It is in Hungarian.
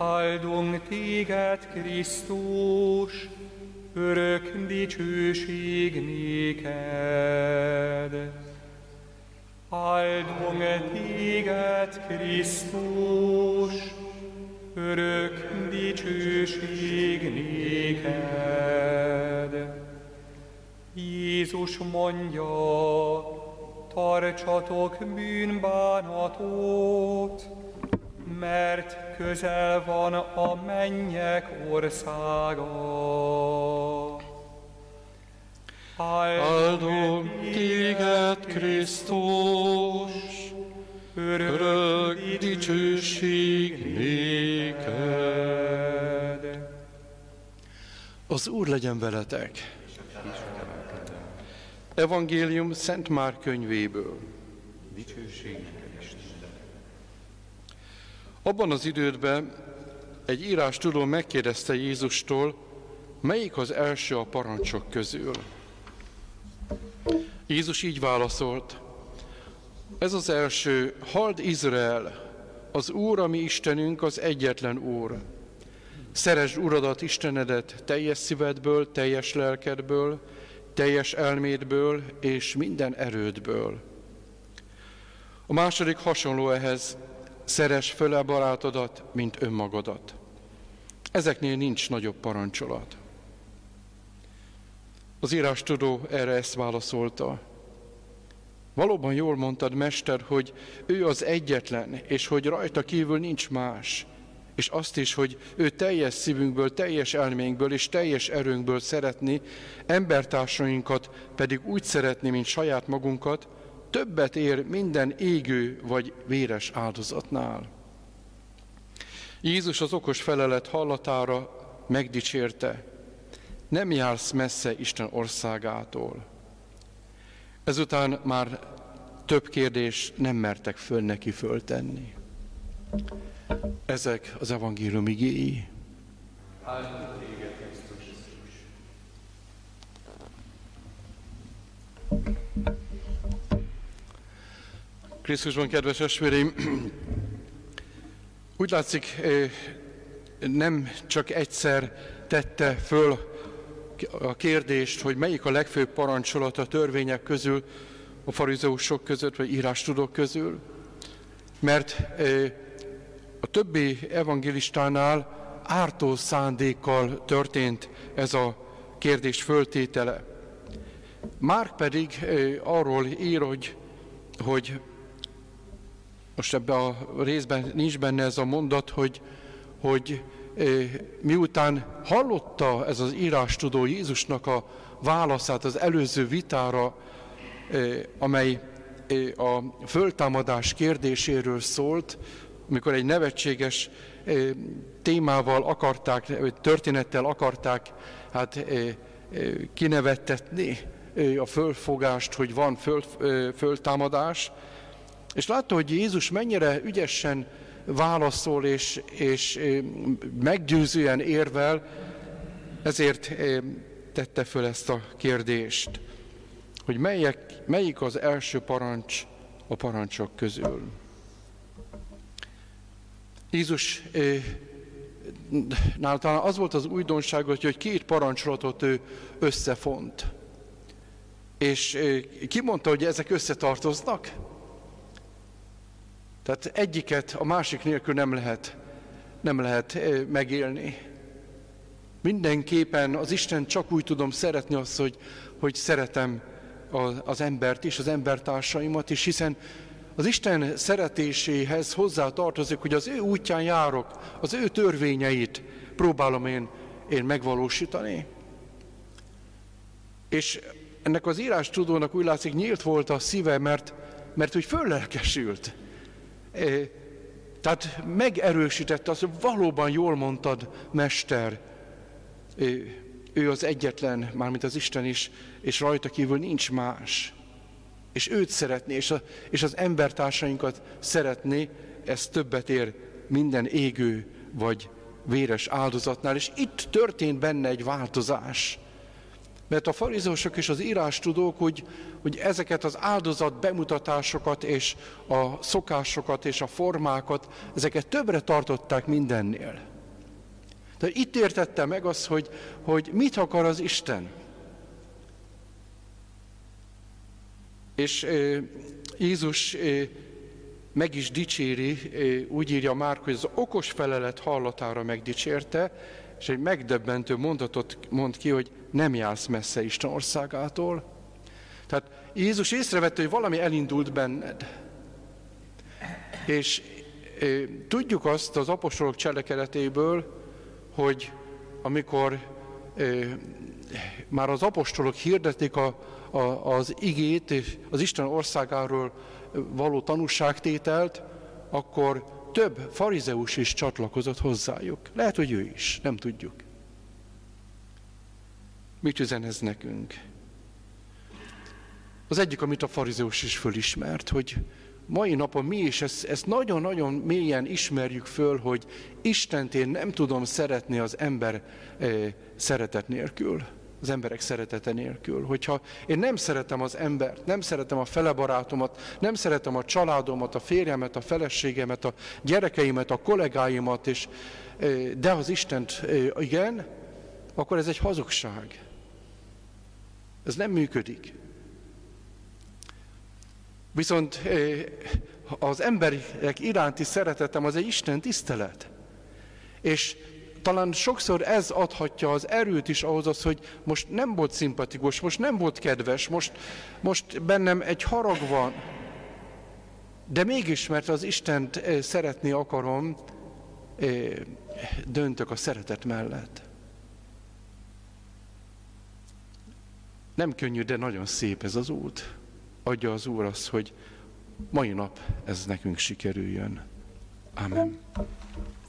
Áldunk téged, Krisztus, örök dicsőség néked. Áldunk téged, Krisztus, örök dicsőség néked. Jézus mondja, tartsatok bűnbánatot, mert közel van a mennyek országa. Áldom téged, Krisztus, örök dicsőség néked. Az Úr legyen veletek! Evangélium Szent Már könyvéből. Dicsőség Abban az idődben egy írás tudó megkérdezte Jézustól, melyik az első a parancsok közül. Jézus így válaszolt, ez az első, hald Izrael, az Úr, ami Istenünk, az egyetlen Úr. Szeresd Uradat, Istenedet teljes szívedből, teljes lelkedből, teljes elmédből és minden erődből. A második hasonló ehhez, szeres föl barátodat, mint önmagadat. Ezeknél nincs nagyobb parancsolat. Az írás tudó erre ezt válaszolta. Valóban jól mondtad, Mester, hogy ő az egyetlen, és hogy rajta kívül nincs más. És azt is, hogy ő teljes szívünkből, teljes elménkből és teljes erőnkből szeretni, embertársainkat pedig úgy szeretni, mint saját magunkat, többet ér minden égő vagy véres áldozatnál. Jézus az okos felelet hallatára megdicsérte, nem jársz messze Isten országától. Ezután már több kérdés nem mertek föl neki föltenni. Ezek az evangélium igéi. Krisztusban, kedves esvéreim, úgy látszik, nem csak egyszer tette föl a kérdést, hogy melyik a legfőbb parancsolat a törvények közül, a farizeusok között, vagy írástudók közül, mert a többi evangélistánál ártó szándékkal történt ez a kérdés föltétele. Márk pedig arról ír, hogy, hogy most ebben a részben nincs benne ez a mondat, hogy, hogy miután hallotta ez az írástudó Jézusnak a válaszát az előző vitára, amely a föltámadás kérdéséről szólt, amikor egy nevetséges témával akarták, történettel akarták hát kinevettetni a fölfogást, hogy van föl, föltámadás, és látta, hogy Jézus mennyire ügyesen válaszol és, és meggyőzően érvel, ezért tette föl ezt a kérdést, hogy melyek, melyik az első parancs a parancsok közül. Jézus nál talán az volt az újdonság, hogy két parancsolatot ő összefont. És kimondta, hogy ezek összetartoznak. Tehát egyiket a másik nélkül nem lehet, nem lehet megélni. Mindenképpen az Isten csak úgy tudom szeretni azt, hogy, hogy szeretem az embert is, az embertársaimat is, hiszen az Isten szeretéséhez hozzá tartozik, hogy az ő útján járok, az ő törvényeit próbálom én, én megvalósítani. És ennek az írás tudónak úgy látszik nyílt volt a szíve, mert, mert úgy föllelkesült. Tehát megerősítette azt, hogy valóban jól mondtad, Mester, ő az egyetlen, mármint az Isten is, és rajta kívül nincs más. És őt szeretné, és, a, és az embertársainkat szeretné, ez többet ér minden égő vagy véres áldozatnál, és itt történt benne egy változás. Mert a farizósok és az írás tudók, hogy, hogy ezeket az áldozat bemutatásokat és a szokásokat és a formákat, ezeket többre tartották mindennél. Tehát itt értette meg az, hogy, hogy mit akar az Isten. És e, Jézus e, meg is dicséri, e, úgy írja már, hogy az okos felelet hallatára megdicsérte, és egy megdöbbentő mondatot mond ki, hogy nem jársz messze Isten országától. Tehát Jézus észrevette, hogy valami elindult benned. És e, tudjuk azt az apostolok cselekedetéből, hogy amikor e, már az apostolok hirdetik a, a, az igét és az Isten országáról való tanúságtételt, akkor több farizeus is csatlakozott hozzájuk. Lehet, hogy ő is, nem tudjuk. Mit üzen ez nekünk? Az egyik, amit a farizeus is fölismert, hogy mai napon mi is ezt, ezt nagyon-nagyon mélyen ismerjük föl, hogy Istent én nem tudom szeretni az ember eh, szeretet nélkül az emberek szeretete nélkül. Hogyha én nem szeretem az embert, nem szeretem a felebarátomat, nem szeretem a családomat, a férjemet, a feleségemet, a gyerekeimet, a kollégáimat, és, de az Istent igen, akkor ez egy hazugság. Ez nem működik. Viszont az emberek iránti szeretetem az egy Isten tisztelet. És talán sokszor ez adhatja az erőt is ahhoz az, hogy most nem volt szimpatikus, most nem volt kedves, most, most bennem egy harag van, de mégis, mert az Istent eh, szeretni akarom, eh, döntök a szeretet mellett. Nem könnyű, de nagyon szép ez az út. Adja az Úr azt, hogy mai nap ez nekünk sikerüljön. Amen.